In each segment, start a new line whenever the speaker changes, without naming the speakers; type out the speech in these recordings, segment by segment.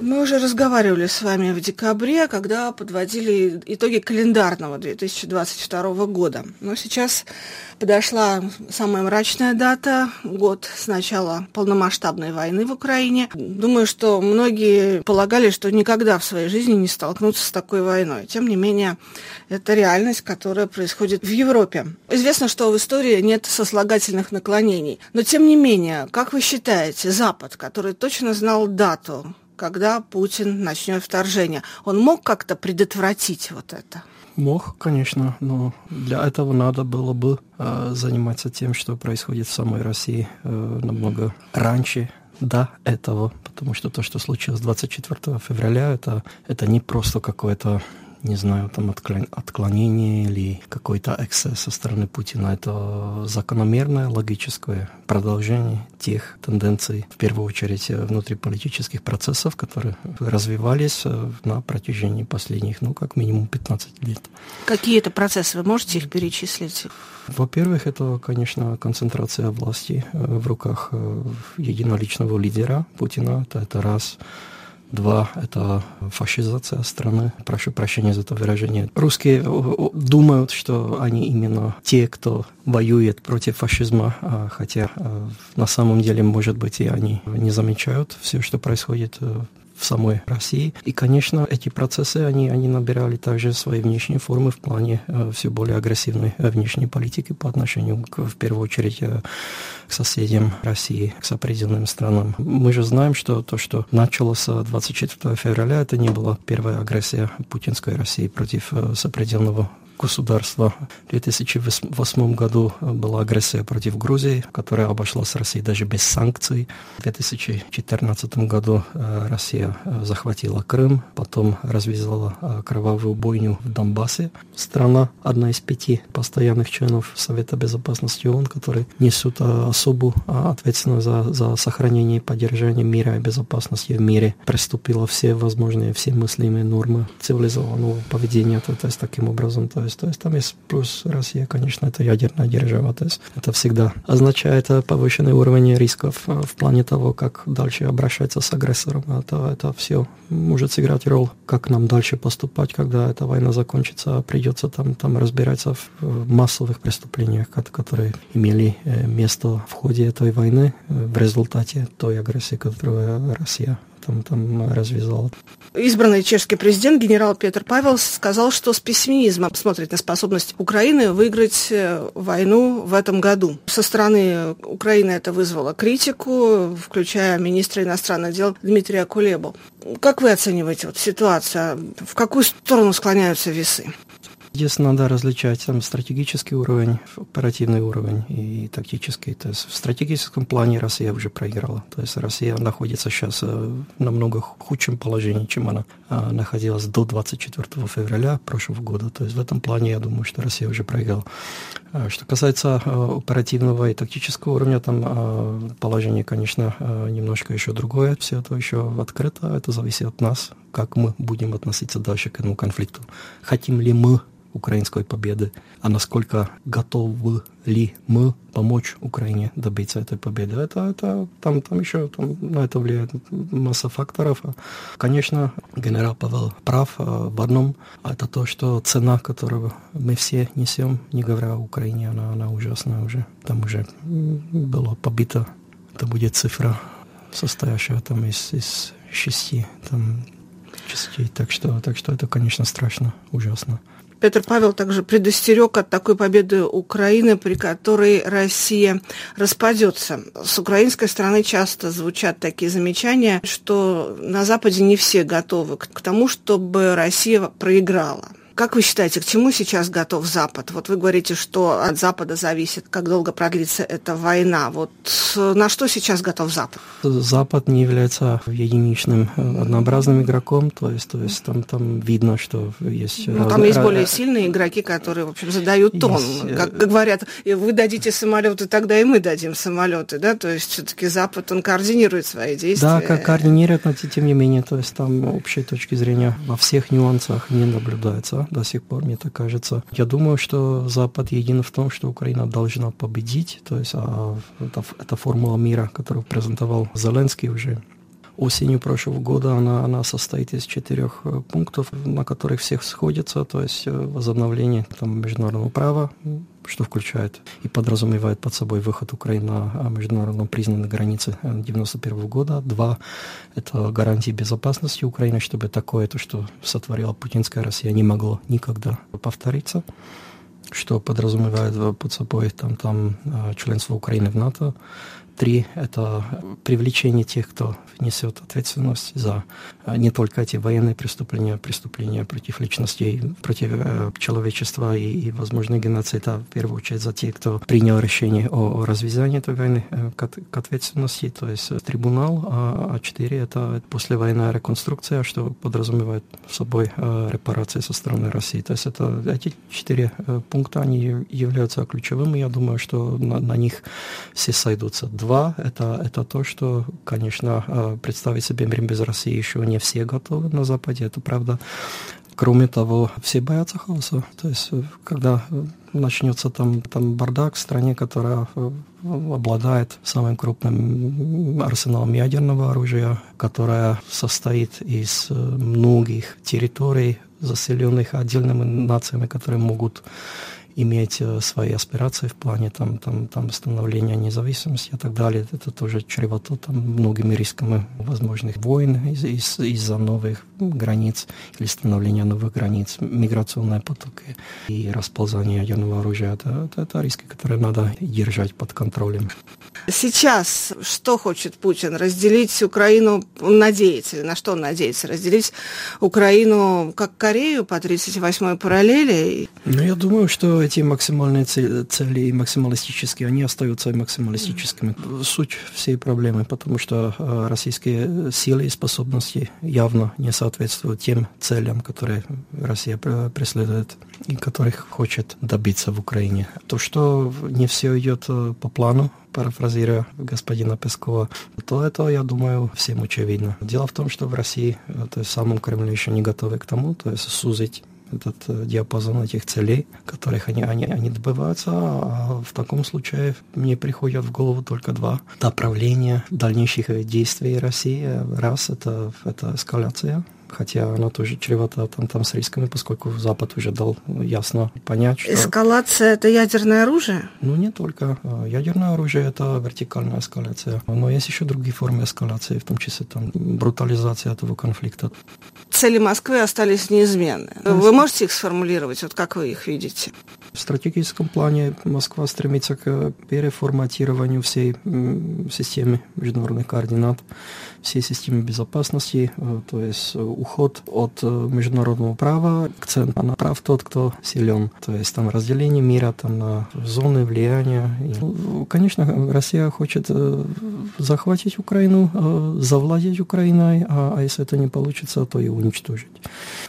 Мы уже разговаривали с вами в декабре, когда подводили итоги календарного 2022 года. Но сейчас подошла самая мрачная дата, год с начала полномасштабной войны в Украине. Думаю, что многие полагали, что никогда в своей жизни не столкнутся с такой войной. Тем не менее, это реальность, которая происходит в Европе. Известно, что в истории нет сослагательных наклонений. Но тем не менее, как вы считаете, Запад, который точно знал дату когда Путин начнет вторжение. Он мог как-то предотвратить вот это?
Мог, конечно, но для этого надо было бы э, заниматься тем, что происходит в самой России э, намного раньше, до этого, потому что то, что случилось 24 февраля, это, это не просто какое-то не знаю, там отклонение или какой-то эксцесс со стороны Путина. Это закономерное, логическое продолжение тех тенденций, в первую очередь, внутриполитических процессов, которые развивались э, на протяжении последних, ну, как минимум 15 лет.
Какие это процессы? Вы можете их перечислить?
Во-первых, это, конечно, концентрация власти э, в руках э, единоличного лидера Путина. Это, это раз. Два – это фашизация страны. Прошу прощения за это выражение. Русские думают, что они именно те, кто воюет против фашизма, а, хотя а, на самом деле, может быть, и они не замечают все, что происходит э, в самой России. И, конечно, эти процессы, они, они набирали также свои внешние формы в плане э, все более агрессивной э, внешней политики по отношению, к, в первую очередь, э, к соседям России, к сопредельным странам. Мы же знаем, что то, что началось с 24 февраля, это не была первая агрессия путинской России против э, сопредельного государства. В 2008 году была агрессия против Грузии, которая обошлась Россией даже без санкций. В 2014 году э, Россия э, захватила Крым, потом развязала э, кровавую бойню в Донбассе. Страна одна из пяти постоянных членов Совета Безопасности ООН, которые несут особую ответственность за, за сохранение и поддержание мира и безопасности в мире, приступила все возможные, все мыслимые нормы цивилизованного поведения. То, то есть таким образом, то есть, то есть там есть плюс Россия, конечно, это ядерная держава, то есть это всегда означает повышенный уровень рисков э, в плане того, как дальше обращаться с агрессором. Это, это все может сыграть роль, как нам дальше поступать, когда эта война закончится, придется там, там разбираться в массовых преступлениях, которые имели э, место в ходе этой войны э, в результате той агрессии, которую Россия там, там развязал.
Избранный чешский президент генерал Петр Павел сказал, что с пессимизмом смотрит на способность Украины выиграть э, войну в этом году. Со стороны Украины это вызвало критику, включая министра иностранных дел Дмитрия Кулебу. Как вы оцениваете вот ситуацию? В какую сторону склоняются весы?
Здесь надо различать там, стратегический уровень, оперативный уровень и тактический. То есть в стратегическом плане Россия уже проиграла. То есть Россия находится сейчас э, в намного худшем положении, чем она э, находилась до 24 февраля прошлого года. То есть в этом плане я думаю, что Россия уже проиграла. А что касается оперативного и тактического уровня, там положение, конечно, немножко еще другое. Все это еще открыто. Это зависит от нас, как мы будем относиться дальше к этому конфликту. Хотим ли мы украинской победы, а насколько готовы ли мы помочь Украине добиться этой победы. Это, это там, там еще там, на это влияет масса факторов. Конечно, генерал Павел прав э, в одном, а это то, что цена, которую мы все несем, не говоря о Украине, она, она ужасная уже. Там уже было побито, это будет цифра, состоящая там из, из шести там, частей. Так что, так что это, конечно, страшно, ужасно.
Петр Павел также предостерег от такой победы Украины, при которой Россия распадется. С украинской стороны часто звучат такие замечания, что на Западе не все готовы к тому, чтобы Россия проиграла. Как вы считаете, к чему сейчас готов Запад? Вот вы говорите, что от Запада зависит, как долго продлится эта война. Вот на что сейчас готов Запад?
Запад не является единичным э, однообразным игроком, то есть, то есть там, там видно, что есть...
Ну, там есть более сильные игроки, которые, в общем, задают тон. Есть... Э, как, как говорят, вы дадите самолеты, тогда и мы дадим самолеты, да? То есть все-таки Запад, он координирует свои действия.
Да, как координирует, но тем не менее, то есть там общей точки зрения во всех нюансах не наблюдается до сих пор, мне так кажется. Я думаю, что Запад един в том, что Украина должна победить. То есть а, это, это формула мира, которую презентовал Зеленский уже осенью прошлого года, она, она состоит из четырех пунктов, на которых всех сходится, то есть возобновление там, международного права, что включает и подразумевает под собой выход Украины на международно признанные границы 1991 года. Два – это гарантии безопасности Украины, чтобы такое, то, что сотворила путинская Россия, не могло никогда повториться что подразумевает под собой там, там членство Украины в НАТО, Три – это привлечение тех, кто несет ответственность за а, не только эти военные преступления, преступления против личностей, против э, человечества и, и возможный геноцид, а в первую очередь за тех, кто принял решение о, о развязании этой войны э, к, к ответственности, то есть э, трибунал, а, а четыре – это послевоенная реконструкция, что подразумевает собой репарации со стороны России. То есть это эти четыре пункта, они являются ключевыми, я думаю, что на, на них все сойдутся. Два – это, это то, что, конечно, э, представить себе мир без России еще не все готовы на Западе, это правда. Кроме того, все боятся хаоса. То есть, э, когда начнется там, там бардак в стране, которая э, обладает самым крупным арсеналом ядерного оружия, которая состоит из многих территорий, заселенных отдельными нациями, которые могут иметь э, свои аспирации в плане там, там, там становления независимости и так далее. Это тоже чревато там, многими рисками возможных войн из- из- из-за новых границ или становления новых границ, миграционные потоки и расползание ядерного оружия. Это, это, это риски, которые надо держать под контролем.
Сейчас что хочет Путин? Разделить Украину, он надеется, или на что он надеется? Разделить Украину как Корею по 38-й параллели?
Ну, я думаю, что эти максимальные цели и максималистические, они остаются максималистическими. Суть всей проблемы, потому что э, российские силы и способности явно не соответствуют тем целям, которые Россия преследует и которых хочет добиться в Украине. То, что не все идет э, по плану, парафразируя господина Пескова, то это, я думаю, всем очевидно. Дело в том, что в России, э, то есть в самом Кремле еще не готовы к тому, то есть сузить этот э, диапазон этих целей, которых они, они, они добиваются. А в таком случае мне приходят в голову только два направления дальнейших действий России. Раз это, это эскаляция хотя она тоже чревата там, там с рисками, поскольку Запад уже дал ясно понять, что...
Эскалация – это ядерное оружие?
Ну, не только. Ядерное оружие – это вертикальная эскалация. Но есть еще другие формы эскалации, в том числе там брутализация этого конфликта.
Цели Москвы остались неизменны. Вы можете их сформулировать? Вот как вы их видите?
В стратегическом плане Москва стремится к переформатированию всей системы международных координат, всей системы безопасности, то есть уход от международного права к центру. На прав тот, кто силен. То есть там разделение мира там, на зоны влияния. И, конечно, Россия хочет захватить Украину, завладеть Украиной, а, а если это не получится, то и уничтожить.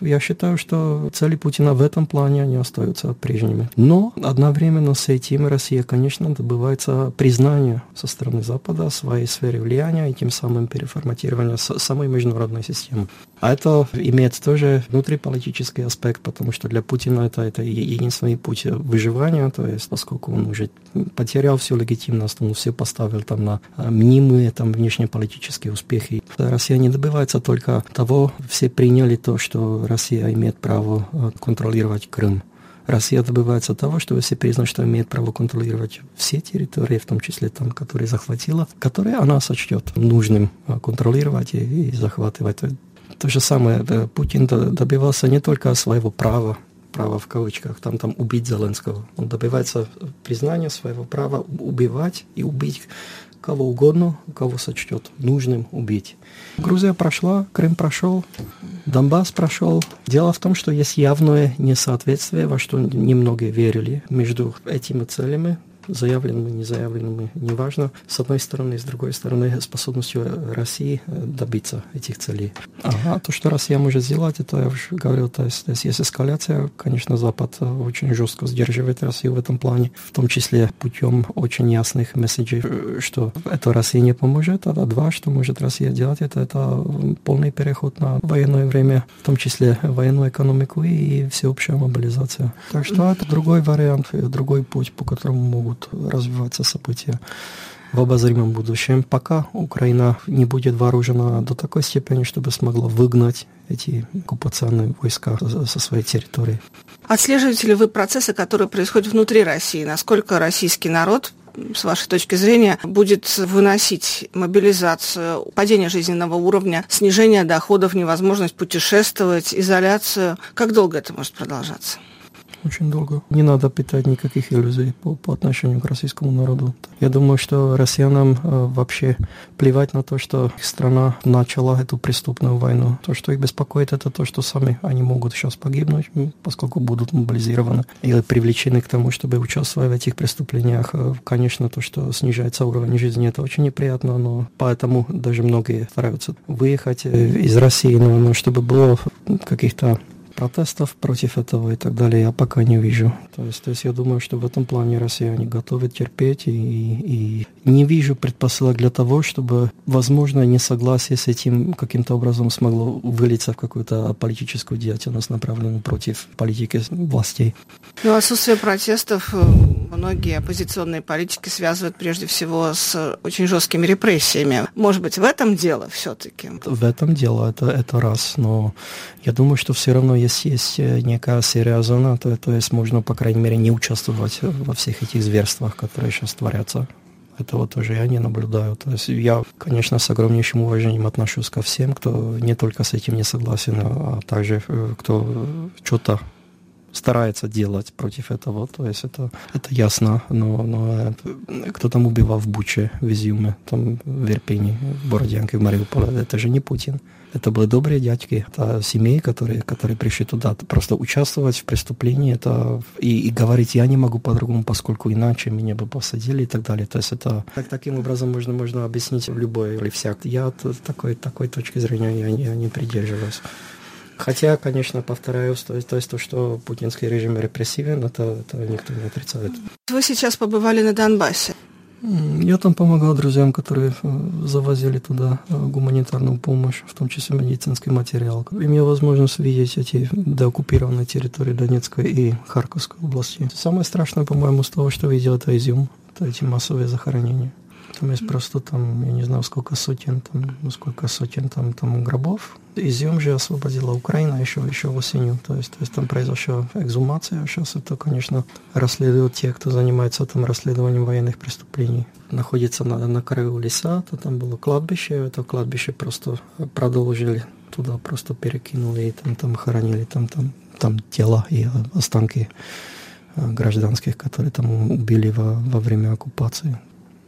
Я считаю, что цели Путина в этом плане они остаются прежними. Но одновременно с этим Россия, конечно, добивается признания со стороны Запада своей сфере влияния и тем самым переформатирования самой международной системы. А это имеет тоже внутриполитический аспект, потому что для Путина это, это единственный путь выживания, то есть поскольку он уже потерял всю легитимность, он все поставил там на мнимые там внешнеполитические успехи. Россия не добивается только того, все приняли то, что Россия имеет право контролировать Крым. Россия добивается того, что все признают, что имеет право контролировать все территории, в том числе там, которые захватила, которые она сочтет нужным контролировать и, и захватывать. То же самое, Путин добивался не только своего права, права в кавычках, там, там убить Зеленского. Он добивается признания своего права убивать и убить кого угодно, кого сочтет нужным убить. Грузия прошла, Крым прошел, Донбасс прошел. Дело в том, что есть явное несоответствие, во что немногие верили между этими целями, заявленными, незаявленными, неважно, с одной стороны, с другой стороны, способностью России добиться этих целей. А то, что Россия может сделать, это я уже говорил, то есть, то есть есть эскаляция, конечно, Запад очень жестко сдерживает Россию в этом плане, в том числе путем очень ясных месседжей, что это России не поможет, а два, что может Россия делать, это, это полный переход на военное время, в том числе военную экономику и всеобщая мобилизация. Так что это другой вариант, другой путь, по которому могут развиваться события. в обозримом будущем, пока Украина не будет вооружена до такой степени, чтобы смогла выгнать эти оккупационные войска со своей территории.
Отслеживаете ли вы процессы, которые происходят внутри России? Насколько российский народ с вашей точки зрения, будет выносить мобилизацию, падение жизненного уровня, снижение доходов, невозможность путешествовать, изоляцию? Как долго это может продолжаться?
Очень долго. Не надо питать никаких иллюзий по, по отношению к российскому народу. Я думаю, что россиянам э, вообще плевать на то, что их страна начала эту преступную войну. То, что их беспокоит, это то, что сами они могут сейчас погибнуть, поскольку будут мобилизированы или привлечены к тому, чтобы участвовать в этих преступлениях. Э, конечно, то, что снижается уровень жизни, это очень неприятно, но поэтому даже многие стараются выехать э, из России, но, но чтобы было каких-то протестов против этого и так далее я пока не вижу. То есть, то есть я думаю, что в этом плане россияне готовы терпеть и, и не вижу предпосылок для того, чтобы, возможно, несогласие с этим каким-то образом смогло вылиться в какую-то политическую деятельность, направленную против политики властей.
Ну, отсутствие протестов э, многие оппозиционные политики связывают прежде всего с очень жесткими репрессиями. Может быть, в этом дело все-таки?
В этом дело, это, это раз. Но я думаю, что все равно есть есть, есть э, некая серия зона, то, то есть можно, по крайней мере, не участвовать во всех этих зверствах, которые сейчас творятся. Этого тоже я не наблюдаю. То есть я, конечно, с огромнейшим уважением отношусь ко всем, кто не только с этим не согласен, а также э, кто что-то старается делать против этого. То есть это, это ясно. Но, но э, кто там убивал в Буче, в Изюме, там в Ирпине, в Бородянке, в Мариуполе, это же не Путин. Это были добрые дядьки, это семьи, которые, которые пришли туда. Просто участвовать в преступлении это, и, и говорить, я не могу по-другому, поскольку иначе меня бы посадили и так далее. То есть это так, таким образом можно, можно объяснить любой или всяк. Я от такой, такой точки зрения я, я не придерживаюсь. Хотя, конечно, повторяюсь, то есть, то, есть то, что путинский режим репрессивен, это, это никто не отрицает.
Вы сейчас побывали на Донбассе.
Я там помогал друзьям, которые э, завозили туда э, гуманитарную помощь, в том числе медицинский материал. Имел возможность видеть эти деоккупированные территории Донецкой и Харьковской области. Самое страшное, по-моему, с того, что видел, это изюм, это эти массовые захоронения. Там есть просто там, я не знаю, сколько сотен, там, ну, сколько сотен там, там гробов. Изюм же освободила Украина еще, еще осенью. То есть, то есть там произошла эксгумация. Сейчас это, конечно, расследуют те, кто занимается там расследованием военных преступлений. Находится на, на краю леса, то там было кладбище. Это кладбище просто продолжили туда просто перекинули и там, там хоронили там, там, там тела и останки э, гражданских, которые там убили во, во время оккупации.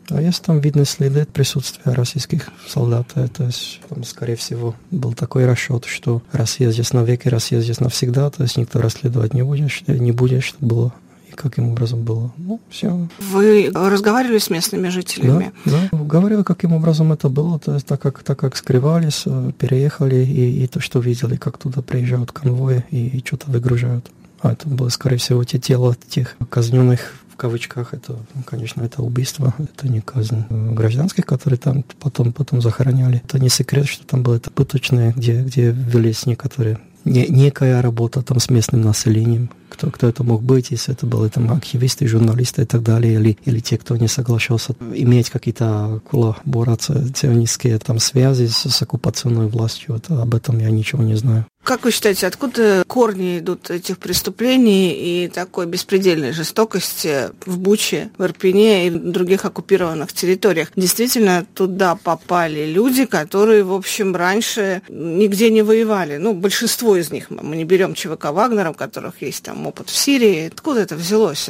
А если там видны следы присутствия российских солдат, то есть там, скорее всего, был такой расчет, что Россия здесь навеки, Россия здесь навсегда, то есть никто расследовать не будет, что, не будет, что было и каким образом было. Ну, все.
Вы разговаривали с местными жителями?
Да, да. говорил, каким образом это было, то есть так как, так как скрывались, э, переехали, и, и то, что видели, как туда приезжают конвои и, и что-то выгружают. А это было, скорее всего, те тела тех казненных кавычках, это, ну, конечно, это убийство, это не казнь гражданских, которые там потом, потом захороняли. Это не секрет, что там было это пыточное, где, где велись некоторые не, некая работа там с местным населением, кто, кто это мог быть, если это были там активисты, журналисты и так далее, или, или те, кто не соглашался иметь какие-то коллаборационистские там связи с, с оккупационной властью, это, об этом я ничего не знаю.
Как вы считаете, откуда корни идут этих преступлений и такой беспредельной жестокости в Буче, в Ирпене и других оккупированных территориях? Действительно, туда попали люди, которые, в общем, раньше нигде не воевали. Ну, большинство из них. Мы не берем ЧВК Вагнера, у которых есть там опыт в Сирии. Откуда это взялось?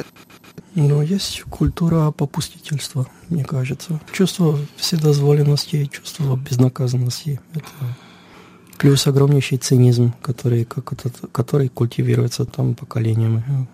Ну, есть культура попустительства, мне кажется. Чувство вседозволенности, чувство безнаказанности. Это Плюс огромнейший цинизм, который, как этот, который культивируется там поколениями.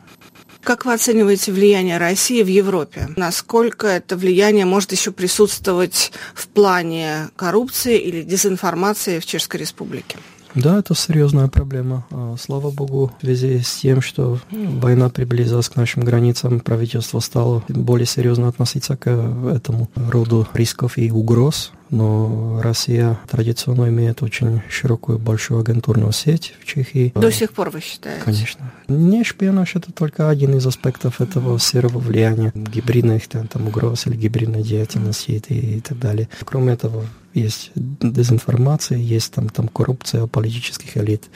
Как вы оцениваете влияние России в Европе? Насколько это влияние может еще присутствовать в плане коррупции или дезинформации в Чешской Республике?
Да, это серьезная проблема. А, слава богу, в связи с тем, что война приблизилась к нашим границам, правительство стало более серьезно относиться к этому роду рисков и угроз но Россия традиционно имеет очень широкую, большую агентурную сеть в Чехии.
До сих пор вы считаете?
Конечно. Не шпионаж – это только один из аспектов этого серого влияния, гибридных там, там, угроз или гибридной деятельности и, и так далее. Кроме этого, есть дезинформация, есть там, там коррупция политических элит,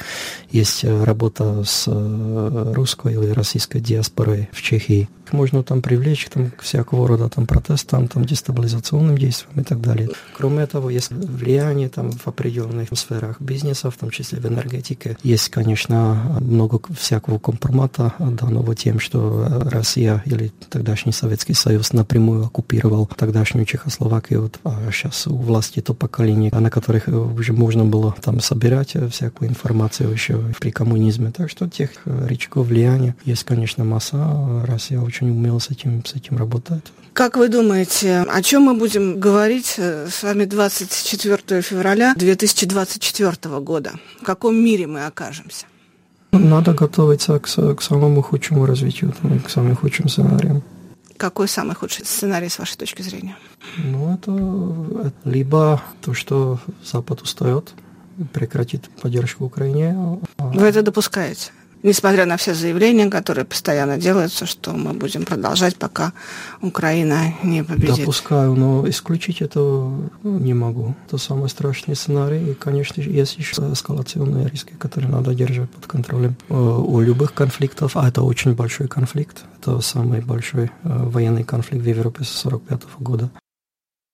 есть э, работа с э, русской или российской диаспорой в Чехии. Можно там привлечь там, к всякого рода там, протестам, там, дестабилизационным действиям и так далее. Кроме того, есть влияние там, в определенных сферах бизнеса, в том числе в энергетике. Есть, конечно, много всякого компромата, данного тем, что Россия или тогдашний Советский Союз напрямую оккупировал тогдашнюю Чехословакию, а сейчас у власти то поколение, на которых уже можно было там собирать всякую информацию еще при коммунизме. Так что тех рычагов влияния есть, конечно, масса. Россия очень умело с этим, с этим работает.
Как вы думаете, о чем мы будем говорить с вами 24 февраля 2024 года? В каком мире мы окажемся?
Надо готовиться к, к самому худшему развитию, к самым худшим сценариям.
Какой самый худший сценарий с вашей точки зрения?
Ну, это, это либо то, что Запад устает, прекратит поддержку Украине.
А Вы это допускаете? Несмотря на все заявления, которые постоянно делаются, что мы будем продолжать, пока Украина не победит.
Допускаю, но исключить это не могу. Это самый страшный сценарий. И, конечно, есть еще эскалационные риски, которые надо держать под контролем. Э, у любых конфликтов, а это очень большой конфликт, это самый большой э, военный конфликт в Европе с 1945 года.